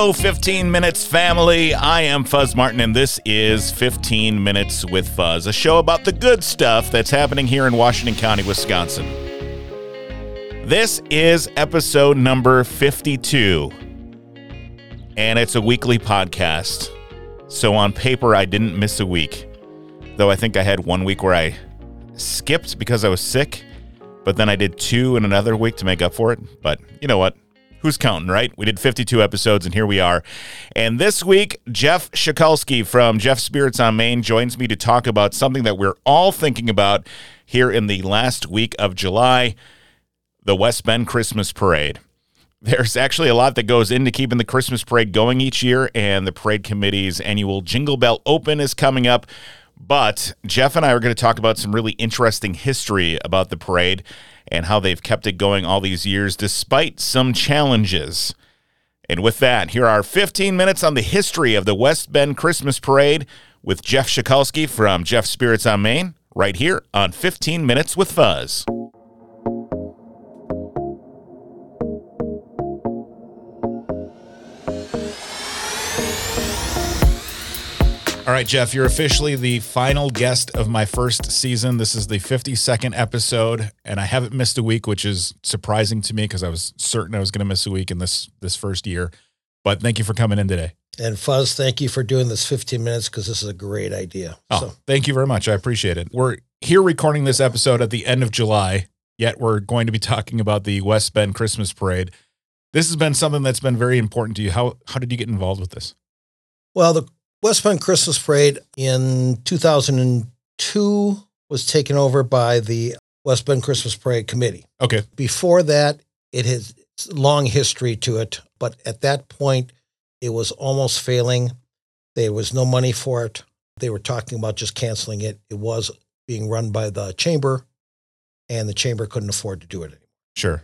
Hello, 15 Minutes family. I am Fuzz Martin, and this is 15 Minutes with Fuzz, a show about the good stuff that's happening here in Washington County, Wisconsin. This is episode number 52, and it's a weekly podcast. So on paper, I didn't miss a week, though I think I had one week where I skipped because I was sick, but then I did two in another week to make up for it. But you know what? Who's counting, right? We did 52 episodes, and here we are. And this week, Jeff Shikulski from Jeff Spirits on Main joins me to talk about something that we're all thinking about here in the last week of July the West Bend Christmas Parade. There's actually a lot that goes into keeping the Christmas parade going each year, and the parade committee's annual Jingle Bell Open is coming up. But Jeff and I are going to talk about some really interesting history about the parade and how they've kept it going all these years despite some challenges. And with that, here are 15 minutes on the history of the West Bend Christmas Parade with Jeff Shikulski from Jeff Spirits on Main, right here on 15 Minutes with Fuzz. All right, Jeff, you're officially the final guest of my first season. This is the 52nd episode, and I haven't missed a week, which is surprising to me because I was certain I was going to miss a week in this this first year. But thank you for coming in today. And Fuzz, thank you for doing this 15 minutes because this is a great idea. Oh, so. thank you very much. I appreciate it. We're here recording this episode at the end of July, yet we're going to be talking about the West Bend Christmas Parade. This has been something that's been very important to you. How how did you get involved with this? Well, the West Bend Christmas Parade in 2002 was taken over by the West Bend Christmas Parade Committee. Okay. Before that, it has long history to it, but at that point, it was almost failing. There was no money for it. They were talking about just canceling it. It was being run by the chamber, and the chamber couldn't afford to do it anymore. Sure.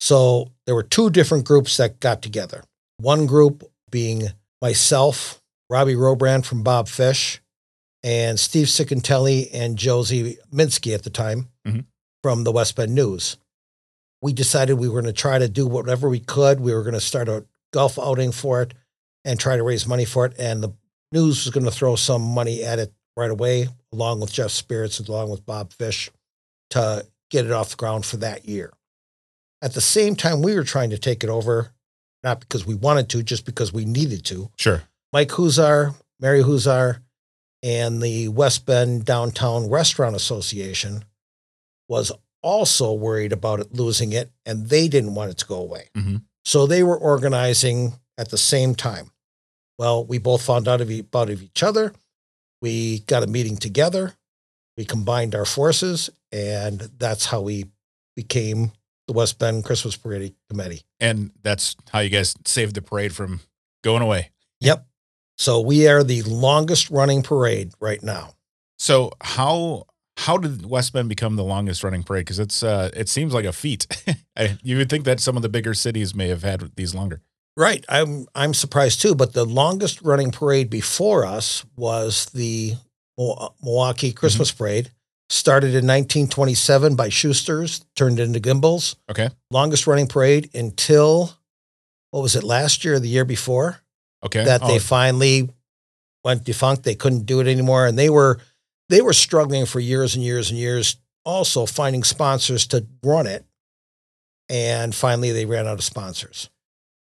So there were two different groups that got together. One group being myself Robbie Robrand from Bob Fish, and Steve Sicantelli and Josie Minsky at the time mm-hmm. from the West Bend News. We decided we were going to try to do whatever we could. We were going to start a golf outing for it and try to raise money for it. And the news was going to throw some money at it right away, along with Jeff Spirits, along with Bob Fish, to get it off the ground for that year. At the same time, we were trying to take it over, not because we wanted to, just because we needed to. Sure. Mike Huzar, Mary Huzar, and the West Bend Downtown Restaurant Association was also worried about it losing it, and they didn't want it to go away. Mm-hmm. So they were organizing at the same time. Well, we both found out about of each other. We got a meeting together. We combined our forces, and that's how we became the West Bend Christmas Parade Committee. And that's how you guys saved the parade from going away. Yep. So we are the longest running parade right now. So how how did West Bend become the longest running parade? Because it's uh, it seems like a feat. you would think that some of the bigger cities may have had these longer. Right. I'm I'm surprised too. But the longest running parade before us was the Milwaukee Christmas mm-hmm. Parade. Started in 1927 by Schuster's, turned into Gimbels. Okay. Longest running parade until what was it last year or the year before? Okay. That oh. they finally went defunct. They couldn't do it anymore. And they were they were struggling for years and years and years, also finding sponsors to run it. And finally they ran out of sponsors.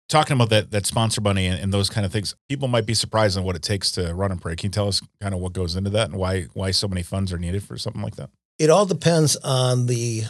Talking about that that sponsor money and, and those kind of things, people might be surprised on what it takes to run a parade. Can you tell us kind of what goes into that and why why so many funds are needed for something like that? It all depends on the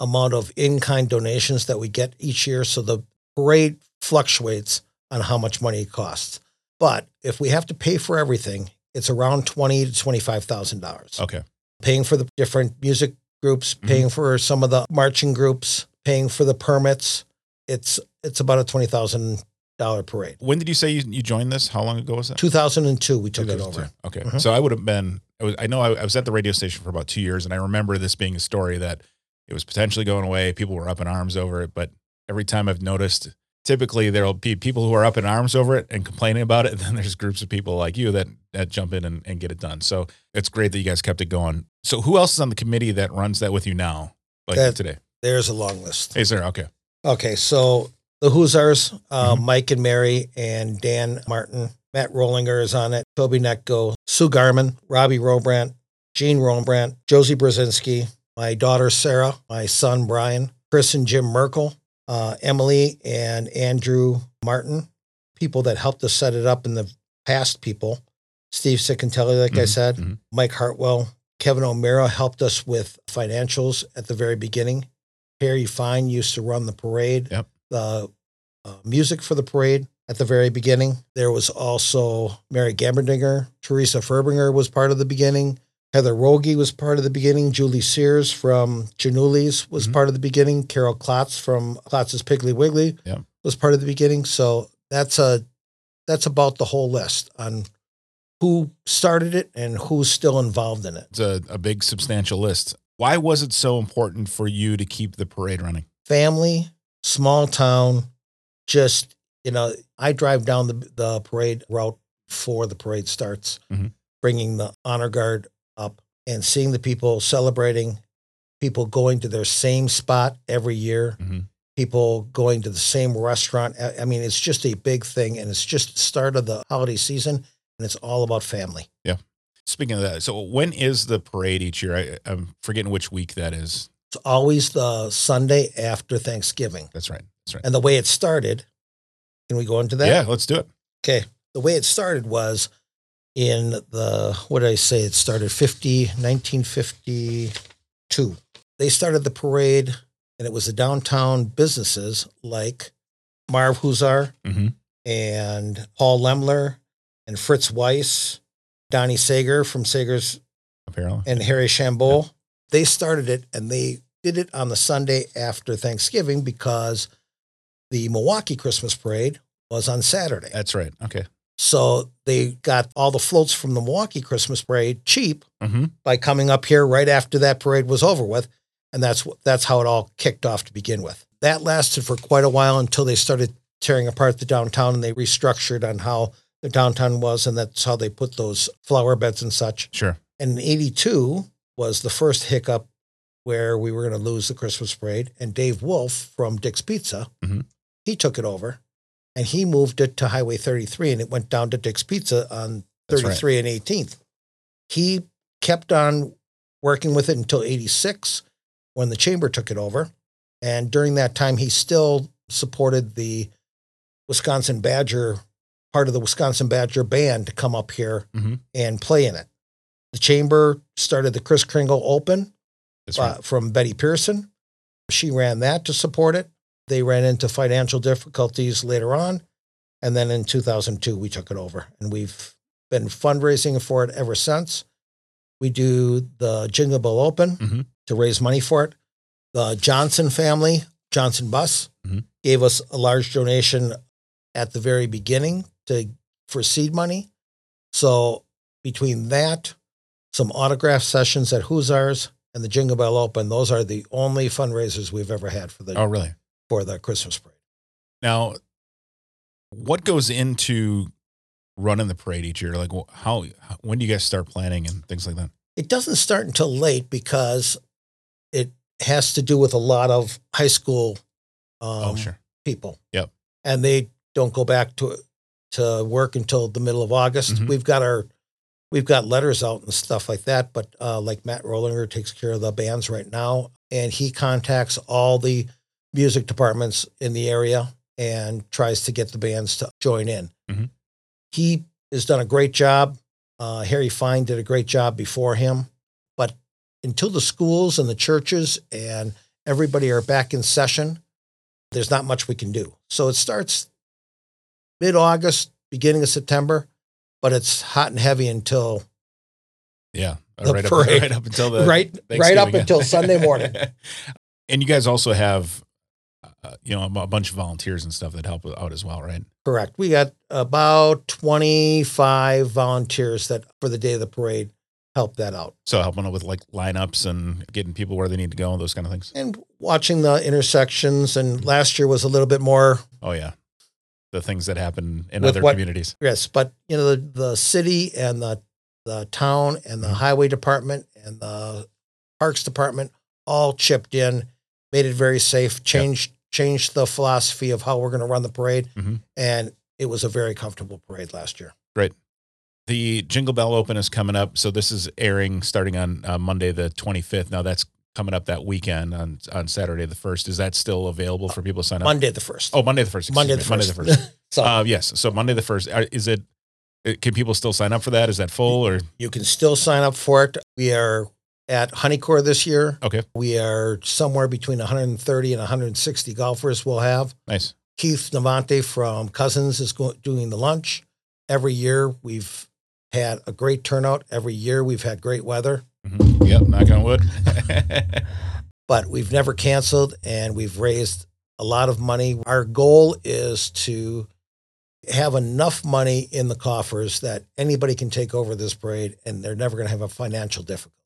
amount of in-kind donations that we get each year. So the parade fluctuates on how much money it costs. But if we have to pay for everything, it's around twenty to twenty five thousand dollars. Okay. Paying for the different music groups, mm-hmm. paying for some of the marching groups, paying for the permits. It's it's about a twenty thousand dollar parade. When did you say you, you joined this? How long ago was that? Two thousand and two. We took it over. Okay, mm-hmm. so I would have been. I, was, I know I, I was at the radio station for about two years, and I remember this being a story that it was potentially going away. People were up in arms over it, but every time I've noticed typically there'll be people who are up in arms over it and complaining about it. And then there's groups of people like you that, that jump in and, and get it done. So it's great that you guys kept it going. So who else is on the committee that runs that with you now, like that, today? There's a long list. Is there? Okay. Okay. So The Hussars, uh, Mhm. Mike and Mary, and Dan Martin. Matt Rollinger is on it. Toby Netko, Sue Garman, Robbie Robrandt, Gene Rombrandt, Josie Brzezinski, my daughter Sarah, my son Brian, Chris and Jim Merkel, uh, Emily and Andrew Martin, people that helped us set it up in the past people. Steve Sicantelli, like I Mhm, said, mhm. Mike Hartwell, Kevin O'Meara helped us with financials at the very beginning. Harry Fine used to run the parade, Yep. the uh, music for the parade at the very beginning. There was also Mary Gamberdinger, Teresa Furbinger was part of the beginning. Heather Rogie was part of the beginning. Julie Sears from Janulis was Mhm. part of the beginning. Carol Klotz from Klotz's Piggly Wiggly Yep. was part of the beginning. So that's a that's about the whole list on who started it and who's still involved in it. It's a, a big, substantial list. Why was it so important for you to keep the parade running? Family, small town, just you know, I drive down the the parade route before the parade starts, Mhm. bringing the honor guard up and seeing the people celebrating, people going to their same spot every year, Mhm. people going to the same restaurant. I mean, it's just a big thing, and it's just the start of the holiday season, and it's all about family. Yeah. Speaking of that, so when is the parade each year? I, I'm forgetting which week that is. It's always the Sunday after Thanksgiving, That's right. That's right. and the way it started. Can we go into that? Yeah, let's do it. Okay. The way it started was in the, what did I say? It started 50, 1952. They started the parade, and it was the downtown businesses like Marv Huzar hmm and Paul Lemler and Fritz Weiss, Donnie Sager from Sager's Apparently. and Harry Chambeau. They started it and they did it on the Sunday after Thanksgiving because the Milwaukee Christmas parade was on Saturday. That's right. Okay. So they got all the floats from the Milwaukee Christmas parade cheap hmm by coming up here right after that parade was over with, and that's that's how it all kicked off to begin with. That lasted for quite a while until they started tearing apart the downtown and they restructured on how the downtown was, and that's how they put those flower beds and such. Sure. And 82 was the first hiccup where we were going to lose the Christmas parade. And Dave Wolf from Dick's Pizza, Mhm. he took it over and he moved it to Highway 33 and it went down to Dick's Pizza on That's right. 33 and 18th. He kept on working with it until 86 when the chamber took it over. And during that time, he still supported the Wisconsin Badger, part of the Wisconsin Badger band to come up here Mhm. and play in it. The chamber started the Chris Kringle Open uh, right. from Betty Pearson. She ran that to support it. They ran into financial difficulties later on. And then in 2002, we took it over and we've been fundraising for it ever since. We do the Jingle Bell Open Mhm. to raise money for it. The Johnson family, Johnson Bus, Mhm. gave us a large donation at the very beginning to for seed money. So between that, some autograph sessions at Hussars and the Jingle Bell Open, those are the only fundraisers we've ever had for the Oh, really? For the Christmas parade. Now, what goes into running the parade each year? Like, how, how when do you guys start planning and things like that? It doesn't start until late because it has to do with a lot of high school um, oh, sure. people. Yep. And they don't go back to to work until the middle of August. Mhm. We've got our we've got letters out and stuff like that, but uh, like Matt Rollinger takes care of the bands right now, and he contacts all the music departments in the area and tries to get the bands to join in. Mhm. He has done a great job. Uh, Harry Fine did a great job before him, but until the schools and the churches and everybody are back in session, there's not much we can do. So it starts mid August, beginning of September, but it's hot and heavy until Yeah. Right, up, right up until the right right up until Sunday morning. and you guys also have, uh, you know, a bu- bunch of volunteers and stuff that help out as well, right? Correct. We got about 25 volunteers that for the day of the parade help that out. So helping out with like lineups and getting people where they need to go and those kind of things. And watching the intersections and last year was a little bit more Oh yeah, the things that happen in other what- communities. yes, but you know the the city and the the town and the Mhm. highway department and the parks department all chipped in, made it very safe, changed changed the philosophy of how we're going to run the parade, Mhm. and it was a very comfortable parade last year. Great. The Jingle Bell Open is coming up. So this is airing starting on uh, Monday, the 25th. Now that's coming up that weekend on, on Saturday, the 1st. Is that still available for people to sign up? Monday the first. Oh, Monday the 1st. Monday the 1st. Monday the 1st. so Uh, yes. So Monday the 1st. Uh, Is it, uh, can people still sign up for that? Is that full or? you can still sign up for it. We are at Hon-E-Kor this year. Okay. We are somewhere between 130 and 160 golfers. We'll have Nice. Keith Navante from Cousins is doing the lunch. Every year we've had a great turnout. Every year we've had great weather, Mhm. Yep. Knock on wood. but we've never canceled and we've raised a lot of money. Our goal is to have enough money in the coffers that anybody can take over this parade and they're never going to have a financial difficulty.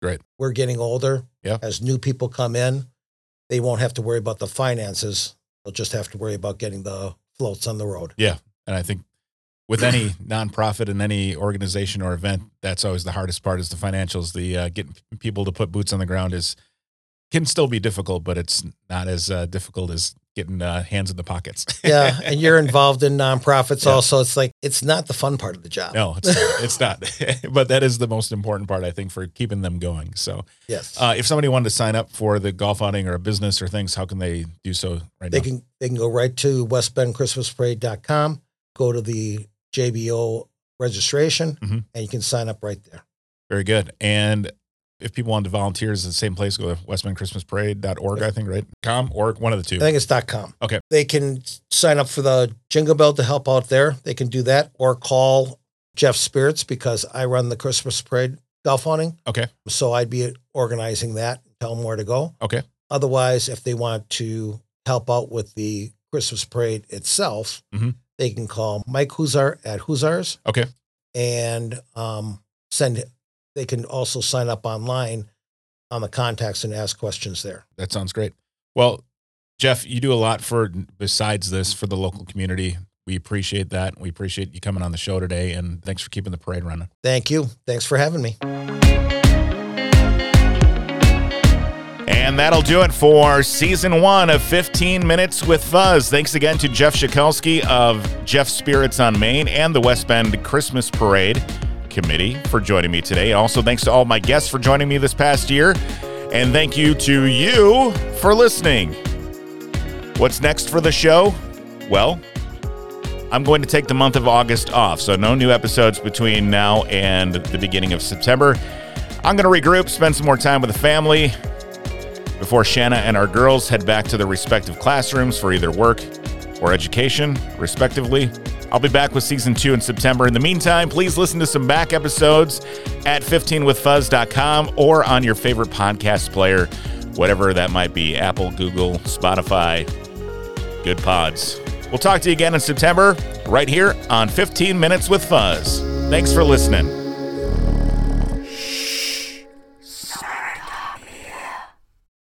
Great. We're getting older. Yeah. As new people come in, they won't have to worry about the finances. They'll just have to worry about getting the floats on the road. Yeah. And I think with any nonprofit and any organization or event, that's always the hardest part is the financials. The uh, getting people to put boots on the ground is can still be difficult, but it's not as uh, difficult as getting uh, hands in the pockets. yeah, and you're involved in nonprofits Yeah. also. It's like it's not the fun part of the job. no, it's not, it's not. but that is the most important part, I think, for keeping them going. So, Yes, uh, if somebody wanted to sign up for the golf outing or a business or things, how can they do so right they now? can they can go right to westbendchristmasparade.com, go to the JBO registration, Mhm. and you can sign up right there. Very good. And if people want to volunteer, is the same place? Go to westbendchristmasparade.org, I think, right? Com or one of the two. I think it's dot .com. Okay. They can sign up for the Jingle Bell to help out there. They can do that or call Jeff Spirits because I run the Christmas parade golf hunting. Okay. So I'd be organizing that, tell them where to go. Okay. Otherwise, if they want to help out with the Christmas parade itself, Mhm. they can call Mike Huzar at Huzars Okay. and um, send. They can also sign up online on the contacts and ask questions there. That sounds great. Well, Jeff, you do a lot for besides this for the local community. We appreciate that. We appreciate you coming on the show today, and thanks for keeping the parade running. Thank you. Thanks for having me. And that'll do it for season one of 15 Minutes with Fuzz. Thanks again to Jeff Shakelski of Jeff Spirits on Main and the West Bend Christmas Parade Committee for joining me today. Also, thanks to all my guests for joining me this past year. And thank you to you for listening. What's next for the show? Well, I'm going to take the month of August off, so no new episodes between now and the beginning of September. I'm going to regroup, spend some more time with the family before Shanna and our girls head back to their respective classrooms for either work or education, respectively. I'll be back with season two in September. In the meantime, please listen to some back episodes at 15withfuzz.com or on your favorite podcast player, whatever that might be Apple, Google, Spotify, Goodpods. We'll talk to you again in September, right here on 15 Minutes with Fuzz. Thanks for listening.